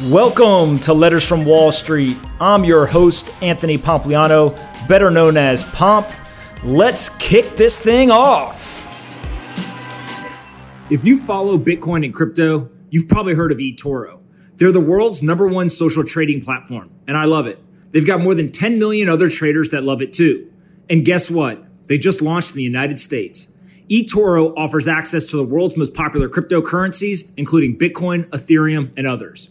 Welcome to Letters from Wall Street. I'm your host, Anthony Pompliano, better known as Pomp. Let's kick this thing off. If you follow Bitcoin and crypto, you've probably heard of eToro. They're the world's number one social trading platform, and I love it. They've got more than 10 million other traders that love it too. And guess what? They just launched in the United States eToro offers access to the world's most popular cryptocurrencies, including Bitcoin, Ethereum, and others.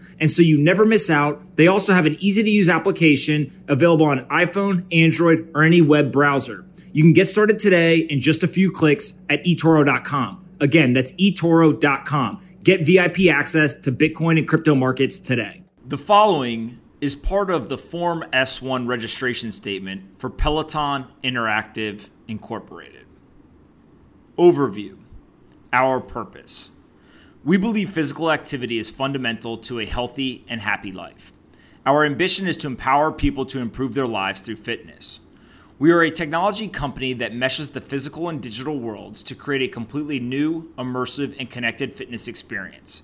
and so you never miss out. They also have an easy to use application available on iPhone, Android, or any web browser. You can get started today in just a few clicks at eToro.com. Again, that's eToro.com. Get VIP access to Bitcoin and crypto markets today. The following is part of the Form S1 registration statement for Peloton Interactive Incorporated. Overview Our purpose. We believe physical activity is fundamental to a healthy and happy life. Our ambition is to empower people to improve their lives through fitness. We are a technology company that meshes the physical and digital worlds to create a completely new, immersive, and connected fitness experience.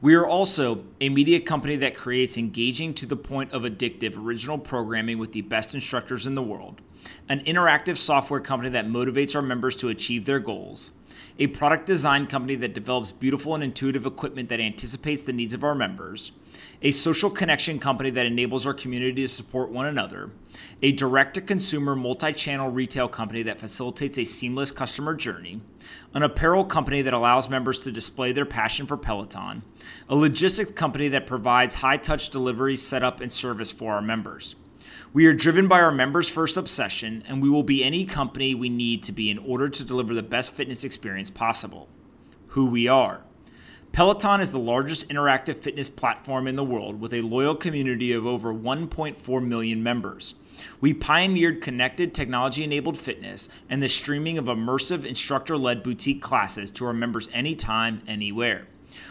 We are also a media company that creates engaging to the point of addictive original programming with the best instructors in the world, an interactive software company that motivates our members to achieve their goals. A product design company that develops beautiful and intuitive equipment that anticipates the needs of our members, a social connection company that enables our community to support one another, a direct to consumer multi channel retail company that facilitates a seamless customer journey, an apparel company that allows members to display their passion for Peloton, a logistics company that provides high touch delivery, setup, and service for our members. We are driven by our members' first obsession, and we will be any company we need to be in order to deliver the best fitness experience possible. Who we are. Peloton is the largest interactive fitness platform in the world with a loyal community of over 1.4 million members. We pioneered connected technology enabled fitness and the streaming of immersive instructor led boutique classes to our members anytime, anywhere.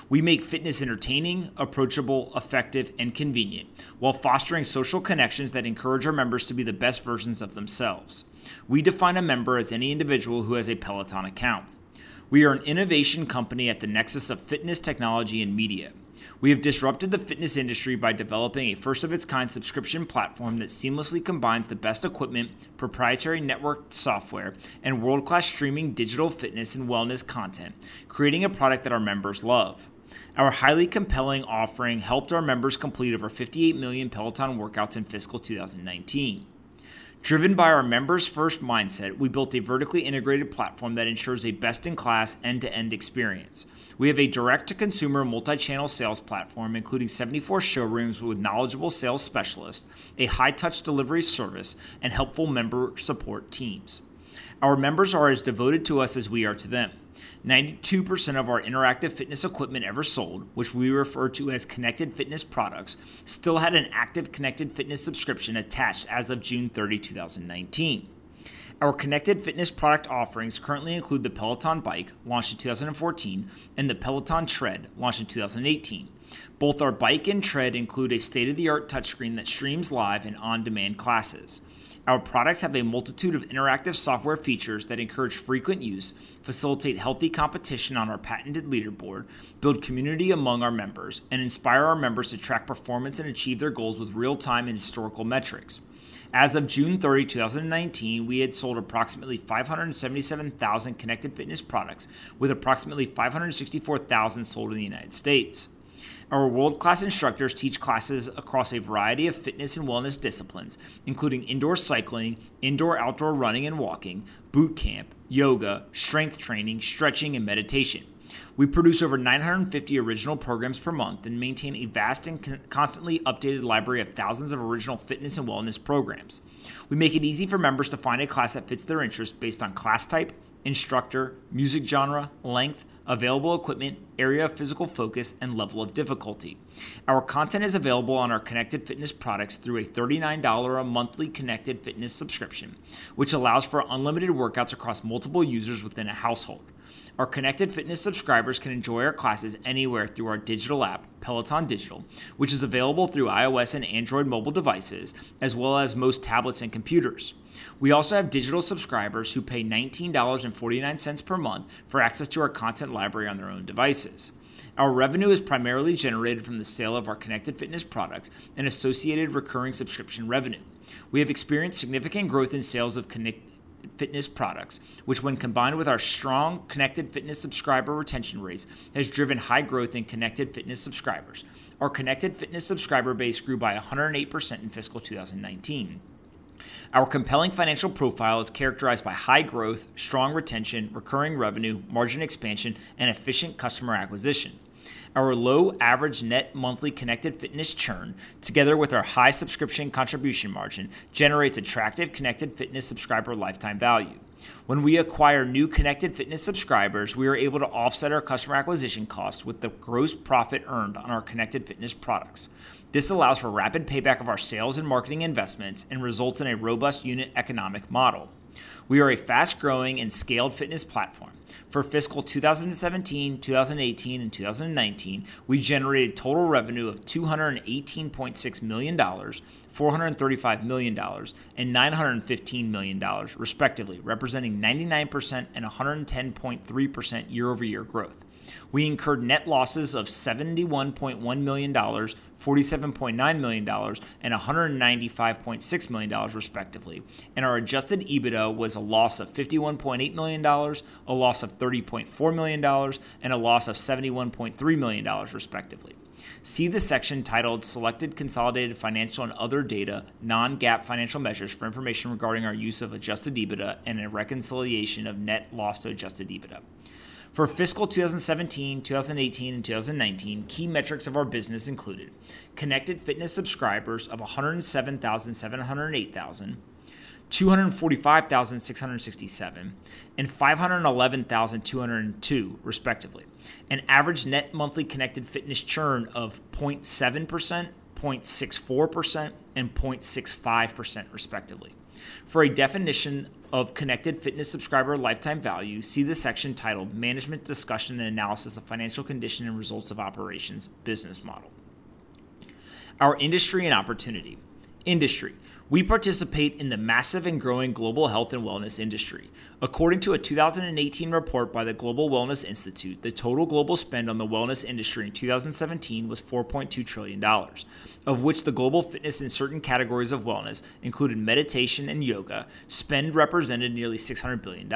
We make fitness entertaining, approachable, effective, and convenient, while fostering social connections that encourage our members to be the best versions of themselves. We define a member as any individual who has a Peloton account. We are an innovation company at the nexus of fitness, technology, and media. We have disrupted the fitness industry by developing a first of its kind subscription platform that seamlessly combines the best equipment, proprietary network software, and world class streaming digital fitness and wellness content, creating a product that our members love. Our highly compelling offering helped our members complete over 58 million Peloton workouts in fiscal 2019. Driven by our members first mindset, we built a vertically integrated platform that ensures a best in class end to end experience. We have a direct to consumer multi channel sales platform, including 74 showrooms with knowledgeable sales specialists, a high touch delivery service, and helpful member support teams. Our members are as devoted to us as we are to them. 92% of our interactive fitness equipment ever sold, which we refer to as connected fitness products, still had an active connected fitness subscription attached as of June 30, 2019. Our connected fitness product offerings currently include the Peloton Bike, launched in 2014, and the Peloton Tread, launched in 2018. Both our bike and tread include a state of the art touchscreen that streams live and on demand classes. Our products have a multitude of interactive software features that encourage frequent use, facilitate healthy competition on our patented leaderboard, build community among our members, and inspire our members to track performance and achieve their goals with real time and historical metrics. As of June 30, 2019, we had sold approximately 577,000 connected fitness products, with approximately 564,000 sold in the United States. Our world class instructors teach classes across a variety of fitness and wellness disciplines, including indoor cycling, indoor outdoor running and walking, boot camp, yoga, strength training, stretching, and meditation. We produce over 950 original programs per month and maintain a vast and constantly updated library of thousands of original fitness and wellness programs. We make it easy for members to find a class that fits their interest based on class type, instructor, music genre, length, available equipment, area of physical focus, and level of difficulty. Our content is available on our connected fitness products through a $39 a monthly connected fitness subscription, which allows for unlimited workouts across multiple users within a household. Our connected fitness subscribers can enjoy our classes anywhere through our digital app, Peloton Digital, which is available through iOS and Android mobile devices, as well as most tablets and computers. We also have digital subscribers who pay $19.49 per month for access to our content library on their own devices. Our revenue is primarily generated from the sale of our connected fitness products and associated recurring subscription revenue. We have experienced significant growth in sales of connected fitness products, which, when combined with our strong connected fitness subscriber retention rates, has driven high growth in connected fitness subscribers. Our connected fitness subscriber base grew by 108% in fiscal 2019. Our compelling financial profile is characterized by high growth, strong retention, recurring revenue, margin expansion, and efficient customer acquisition. Our low average net monthly connected fitness churn, together with our high subscription contribution margin, generates attractive connected fitness subscriber lifetime value. When we acquire new connected fitness subscribers, we are able to offset our customer acquisition costs with the gross profit earned on our connected fitness products. This allows for rapid payback of our sales and marketing investments and results in a robust unit economic model. We are a fast growing and scaled fitness platform. For fiscal 2017, 2018, and 2019, we generated total revenue of $218.6 million, $435 million, and $915 million, respectively, representing 99% and 110.3% year over year growth. We incurred net losses of $71.1 million, $47.9 million, and $195.6 million, respectively. And our adjusted EBITDA was a loss of $51.8 million, a loss of $30.4 million, and a loss of $71.3 million, respectively. See the section titled Selected Consolidated Financial and Other Data Non GAAP Financial Measures for information regarding our use of adjusted EBITDA and a reconciliation of net loss to adjusted EBITDA. For fiscal 2017, 2018, and 2019, key metrics of our business included connected fitness subscribers of 107,708,000, 245,667, and 511,202, respectively. An average net monthly connected fitness churn of 0.7%, 0.64%, and 0.65%, respectively. For a definition of connected fitness subscriber lifetime value, see the section titled Management Discussion and Analysis of Financial Condition and Results of Operations Business Model. Our industry and opportunity. Industry. We participate in the massive and growing global health and wellness industry. According to a 2018 report by the Global Wellness Institute, the total global spend on the wellness industry in 2017 was $4.2 trillion, of which the global fitness in certain categories of wellness, including meditation and yoga, spend represented nearly $600 billion.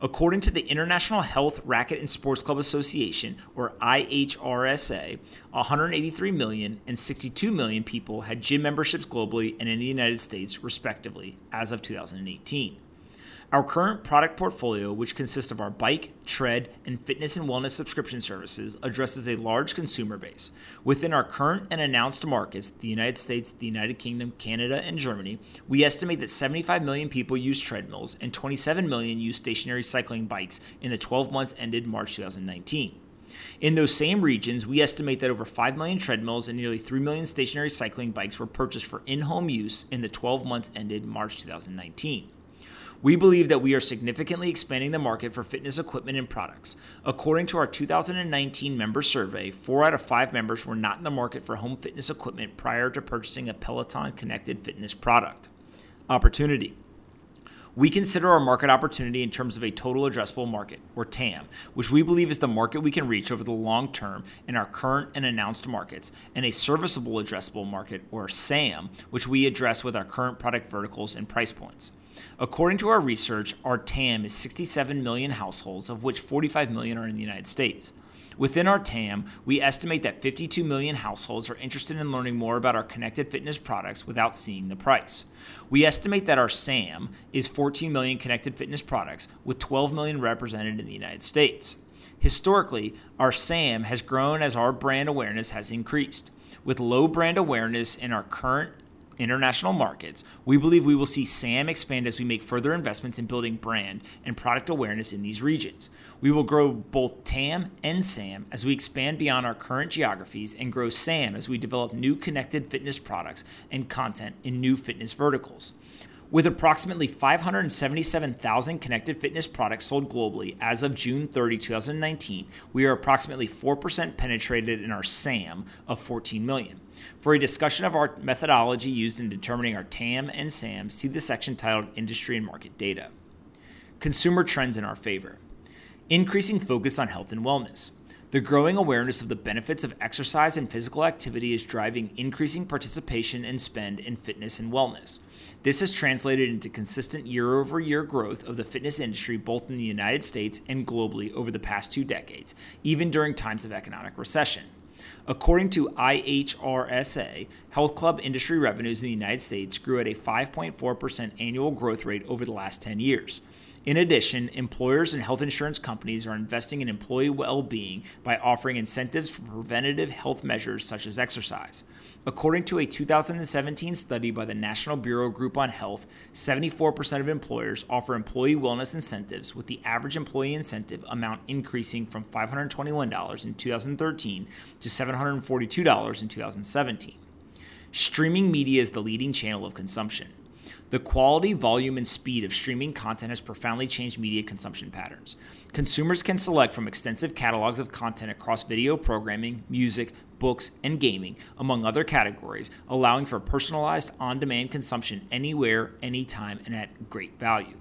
According to the International Health Racquet and Sports Club Association, or IHRSA, 183 million and 62 million people had gym memberships globally and in the United States, respectively, as of 2018. Our current product portfolio, which consists of our bike, tread, and fitness and wellness subscription services, addresses a large consumer base. Within our current and announced markets, the United States, the United Kingdom, Canada, and Germany, we estimate that 75 million people use treadmills and 27 million use stationary cycling bikes in the 12 months ended March 2019. In those same regions, we estimate that over 5 million treadmills and nearly 3 million stationary cycling bikes were purchased for in home use in the 12 months ended March 2019. We believe that we are significantly expanding the market for fitness equipment and products. According to our 2019 member survey, four out of five members were not in the market for home fitness equipment prior to purchasing a Peloton connected fitness product. Opportunity. We consider our market opportunity in terms of a total addressable market, or TAM, which we believe is the market we can reach over the long term in our current and announced markets, and a serviceable addressable market, or SAM, which we address with our current product verticals and price points. According to our research, our TAM is 67 million households, of which 45 million are in the United States. Within our TAM, we estimate that 52 million households are interested in learning more about our connected fitness products without seeing the price. We estimate that our SAM is 14 million connected fitness products, with 12 million represented in the United States. Historically, our SAM has grown as our brand awareness has increased. With low brand awareness in our current international markets, we believe we will see SAM expand as we make further investments in building brand and product awareness in these regions. We will grow both TAM and SAM as we expand beyond our current geographies and grow SAM as we develop new connected fitness products and content in new fitness verticals. With approximately 577,000 connected fitness products sold globally as of June 30, 2019, we are approximately 4% penetrated in our SAM of 14 million. For a discussion of our methodology used in determining our TAM and SAM, see the section titled Industry and Market Data. Consumer trends in our favor. Increasing focus on health and wellness. The growing awareness of the benefits of exercise and physical activity is driving increasing participation and spend in fitness and wellness. This has translated into consistent year over year growth of the fitness industry both in the United States and globally over the past two decades, even during times of economic recession. According to IHRSA, health club industry revenues in the United States grew at a 5.4% annual growth rate over the last 10 years. In addition, employers and health insurance companies are investing in employee well being by offering incentives for preventative health measures such as exercise. According to a 2017 study by the National Bureau Group on Health, 74% of employers offer employee wellness incentives, with the average employee incentive amount increasing from $521 in 2013 to $742 in 2017. Streaming media is the leading channel of consumption. The quality, volume, and speed of streaming content has profoundly changed media consumption patterns. Consumers can select from extensive catalogs of content across video programming, music, books, and gaming, among other categories, allowing for personalized on-demand consumption anywhere, anytime, and at great value.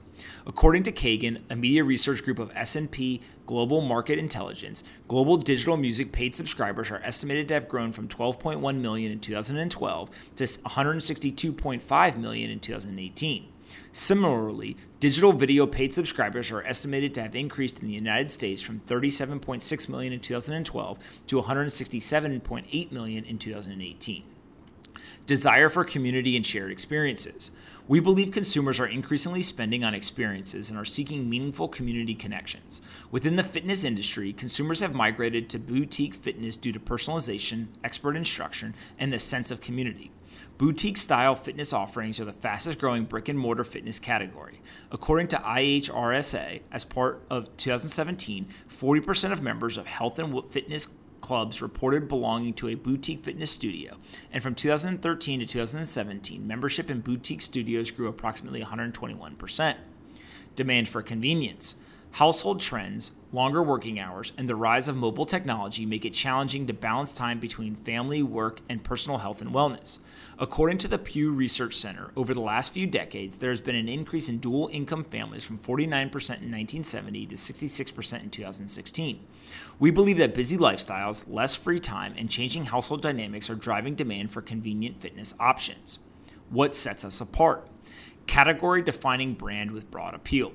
According to Kagan, a media research group of S&P Global Market Intelligence, global digital music paid subscribers are estimated to have grown from 12.1 million in 2012 to 162.5 million in 2018. Similarly, digital video paid subscribers are estimated to have increased in the United States from 37.6 million in 2012 to 167.8 million in 2018. Desire for community and shared experiences. We believe consumers are increasingly spending on experiences and are seeking meaningful community connections. Within the fitness industry, consumers have migrated to boutique fitness due to personalization, expert instruction, and the sense of community. Boutique style fitness offerings are the fastest growing brick and mortar fitness category. According to IHRSA, as part of 2017, 40% of members of health and fitness clubs reported belonging to a boutique fitness studio, and from 2013 to 2017, membership in boutique studios grew approximately 121%. Demand for convenience. Household trends, longer working hours, and the rise of mobile technology make it challenging to balance time between family, work, and personal health and wellness. According to the Pew Research Center, over the last few decades, there has been an increase in dual income families from 49% in 1970 to 66% in 2016. We believe that busy lifestyles, less free time, and changing household dynamics are driving demand for convenient fitness options. What sets us apart? Category defining brand with broad appeal.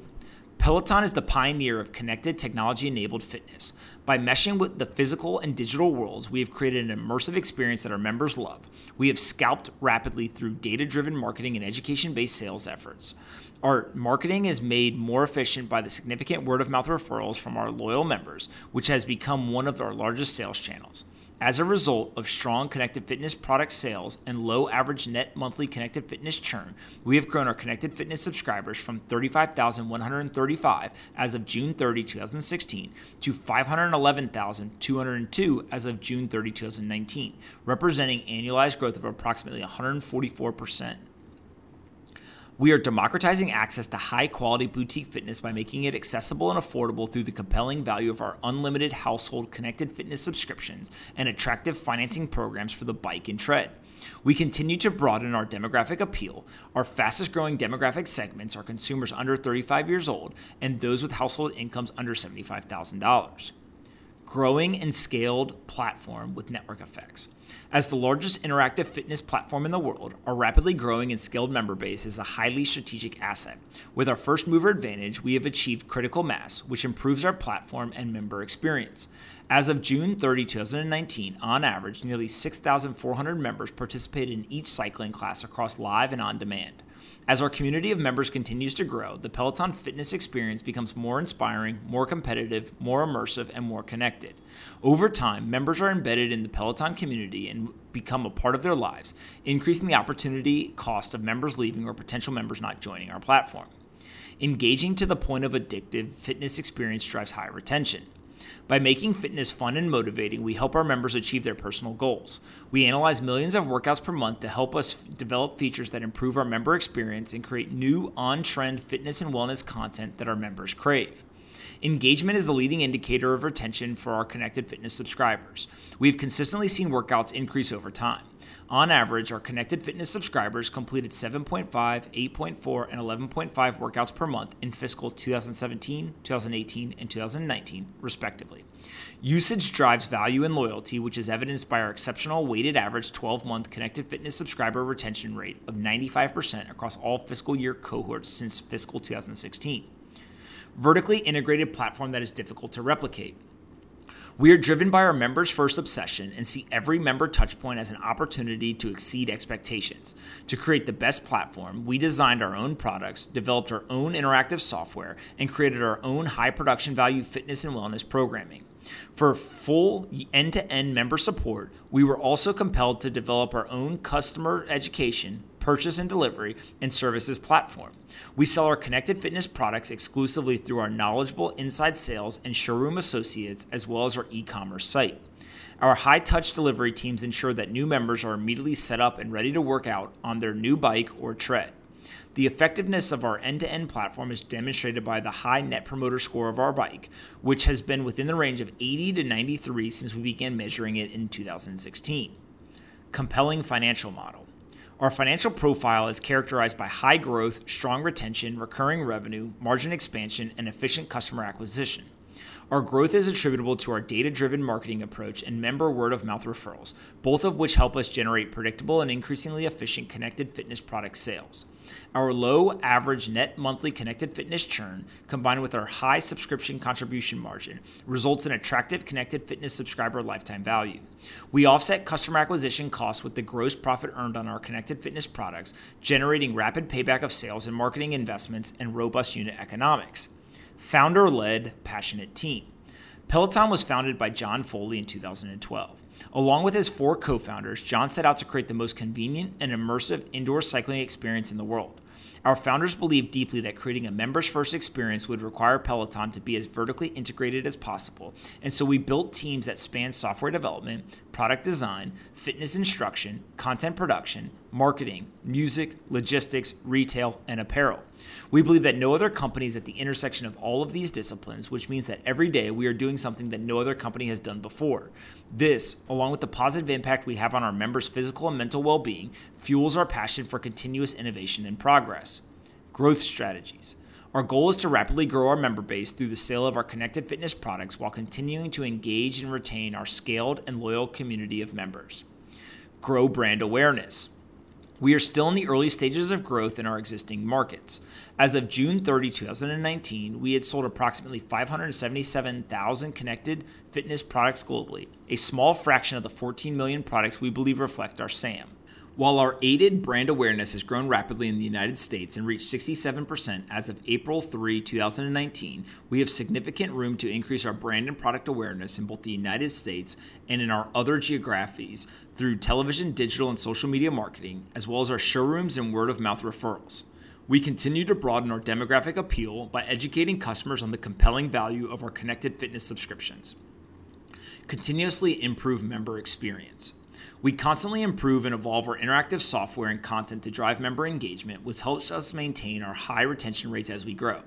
Peloton is the pioneer of connected technology enabled fitness. By meshing with the physical and digital worlds, we have created an immersive experience that our members love. We have scalped rapidly through data driven marketing and education based sales efforts. Our marketing is made more efficient by the significant word of mouth referrals from our loyal members, which has become one of our largest sales channels. As a result of strong connected fitness product sales and low average net monthly connected fitness churn, we have grown our connected fitness subscribers from 35,135 as of June 30, 2016 to 511,202 as of June 30, 2019, representing annualized growth of approximately 144%. We are democratizing access to high quality boutique fitness by making it accessible and affordable through the compelling value of our unlimited household connected fitness subscriptions and attractive financing programs for the bike and tread. We continue to broaden our demographic appeal. Our fastest growing demographic segments are consumers under 35 years old and those with household incomes under $75,000 growing and scaled platform with network effects. As the largest interactive fitness platform in the world, our rapidly growing and scaled member base is a highly strategic asset. With our first mover advantage, we have achieved critical mass, which improves our platform and member experience. As of June 30, 2019, on average, nearly 6,400 members participated in each cycling class across live and on demand. As our community of members continues to grow, the Peloton fitness experience becomes more inspiring, more competitive, more immersive, and more connected. Over time, members are embedded in the Peloton community and become a part of their lives, increasing the opportunity cost of members leaving or potential members not joining our platform. Engaging to the point of addictive fitness experience drives high retention. By making fitness fun and motivating, we help our members achieve their personal goals. We analyze millions of workouts per month to help us develop features that improve our member experience and create new on trend fitness and wellness content that our members crave. Engagement is the leading indicator of retention for our connected fitness subscribers. We've consistently seen workouts increase over time. On average, our connected fitness subscribers completed 7.5, 8.4, and 11.5 workouts per month in fiscal 2017, 2018, and 2019, respectively. Usage drives value and loyalty, which is evidenced by our exceptional weighted average 12 month connected fitness subscriber retention rate of 95% across all fiscal year cohorts since fiscal 2016 vertically integrated platform that is difficult to replicate. We are driven by our members' first obsession and see every member touchpoint as an opportunity to exceed expectations. To create the best platform, we designed our own products, developed our own interactive software, and created our own high production value fitness and wellness programming. For full end to end member support, we were also compelled to develop our own customer education, purchase and delivery, and services platform. We sell our connected fitness products exclusively through our knowledgeable inside sales and showroom associates, as well as our e commerce site. Our high touch delivery teams ensure that new members are immediately set up and ready to work out on their new bike or tread. The effectiveness of our end to end platform is demonstrated by the high net promoter score of our bike, which has been within the range of 80 to 93 since we began measuring it in 2016. Compelling financial model. Our financial profile is characterized by high growth, strong retention, recurring revenue, margin expansion, and efficient customer acquisition. Our growth is attributable to our data driven marketing approach and member word of mouth referrals, both of which help us generate predictable and increasingly efficient connected fitness product sales. Our low average net monthly connected fitness churn, combined with our high subscription contribution margin, results in attractive connected fitness subscriber lifetime value. We offset customer acquisition costs with the gross profit earned on our connected fitness products, generating rapid payback of sales and marketing investments and robust unit economics. Founder led, passionate team. Peloton was founded by John Foley in 2012. Along with his four co founders, John set out to create the most convenient and immersive indoor cycling experience in the world. Our founders believed deeply that creating a members first experience would require Peloton to be as vertically integrated as possible, and so we built teams that span software development, product design, fitness instruction, content production, marketing, music, logistics, retail, and apparel. We believe that no other company is at the intersection of all of these disciplines, which means that every day we are doing something that no other company has done before. This, along with the positive impact we have on our members' physical and mental well being, fuels our passion for continuous innovation and progress. Growth strategies. Our goal is to rapidly grow our member base through the sale of our connected fitness products while continuing to engage and retain our scaled and loyal community of members. Grow brand awareness. We are still in the early stages of growth in our existing markets. As of June 30, 2019, we had sold approximately 577,000 connected fitness products globally, a small fraction of the 14 million products we believe reflect our SAM. While our aided brand awareness has grown rapidly in the United States and reached 67% as of April 3, 2019, we have significant room to increase our brand and product awareness in both the United States and in our other geographies through television, digital, and social media marketing, as well as our showrooms and word of mouth referrals. We continue to broaden our demographic appeal by educating customers on the compelling value of our connected fitness subscriptions. Continuously improve member experience. We constantly improve and evolve our interactive software and content to drive member engagement, which helps us maintain our high retention rates as we grow.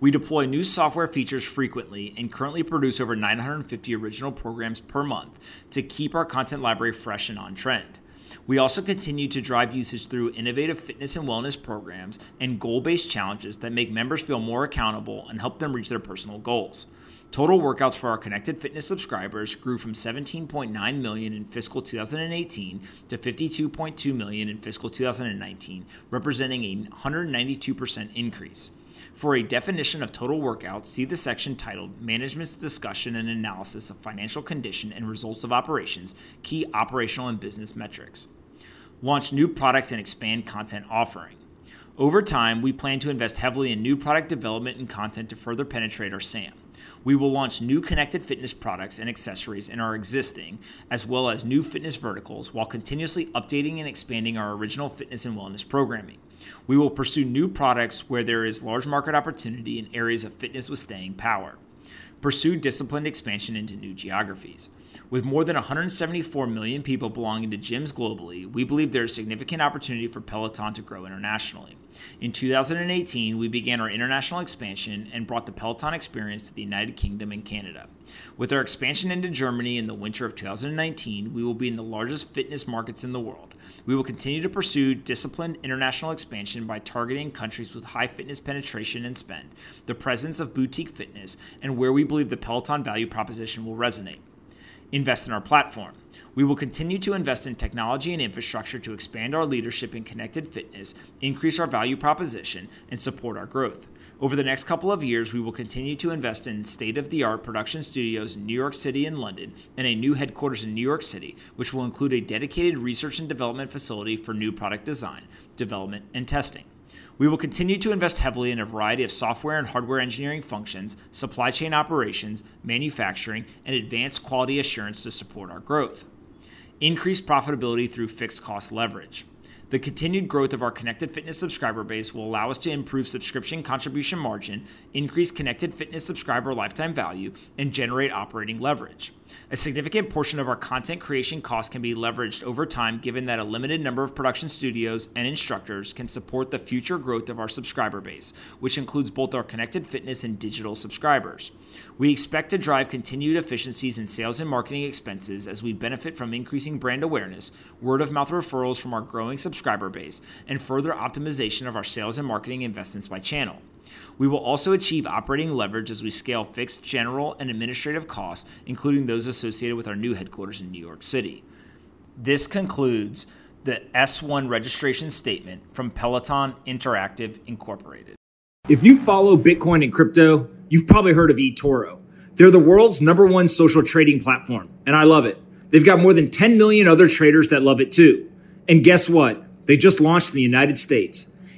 We deploy new software features frequently and currently produce over 950 original programs per month to keep our content library fresh and on trend. We also continue to drive usage through innovative fitness and wellness programs and goal based challenges that make members feel more accountable and help them reach their personal goals. Total workouts for our connected fitness subscribers grew from 17.9 million in fiscal 2018 to 52.2 million in fiscal 2019, representing a 192% increase. For a definition of total workouts, see the section titled Management's Discussion and Analysis of Financial Condition and Results of Operations, Key Operational and Business Metrics. Launch new products and expand content offering. Over time, we plan to invest heavily in new product development and content to further penetrate our SAM. We will launch new connected fitness products and accessories in our existing, as well as new fitness verticals, while continuously updating and expanding our original fitness and wellness programming. We will pursue new products where there is large market opportunity in areas of fitness with staying power. Pursue disciplined expansion into new geographies. With more than 174 million people belonging to gyms globally, we believe there is significant opportunity for Peloton to grow internationally. In 2018, we began our international expansion and brought the Peloton experience to the United Kingdom and Canada. With our expansion into Germany in the winter of 2019, we will be in the largest fitness markets in the world. We will continue to pursue disciplined international expansion by targeting countries with high fitness penetration and spend, the presence of boutique fitness, and where we believe the Peloton value proposition will resonate invest in our platform. We will continue to invest in technology and infrastructure to expand our leadership in connected fitness, increase our value proposition, and support our growth. Over the next couple of years, we will continue to invest in state of the art production studios in New York City and London, and a new headquarters in New York City, which will include a dedicated research and development facility for new product design, development, and testing. We will continue to invest heavily in a variety of software and hardware engineering functions, supply chain operations, manufacturing, and advanced quality assurance to support our growth. Increase profitability through fixed cost leverage. The continued growth of our connected fitness subscriber base will allow us to improve subscription contribution margin, increase connected fitness subscriber lifetime value, and generate operating leverage. A significant portion of our content creation costs can be leveraged over time given that a limited number of production studios and instructors can support the future growth of our subscriber base, which includes both our connected fitness and digital subscribers. We expect to drive continued efficiencies in sales and marketing expenses as we benefit from increasing brand awareness, word of mouth referrals from our growing subscriber base, and further optimization of our sales and marketing investments by channel. We will also achieve operating leverage as we scale fixed general and administrative costs, including those associated with our new headquarters in New York City. This concludes the S1 registration statement from Peloton Interactive Incorporated. If you follow Bitcoin and crypto, you've probably heard of eToro. They're the world's number one social trading platform, and I love it. They've got more than 10 million other traders that love it too. And guess what? They just launched in the United States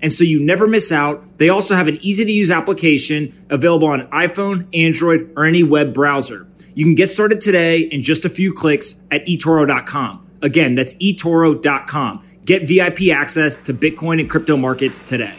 and so you never miss out. They also have an easy to use application available on iPhone, Android, or any web browser. You can get started today in just a few clicks at eToro.com. Again, that's eToro.com. Get VIP access to Bitcoin and crypto markets today.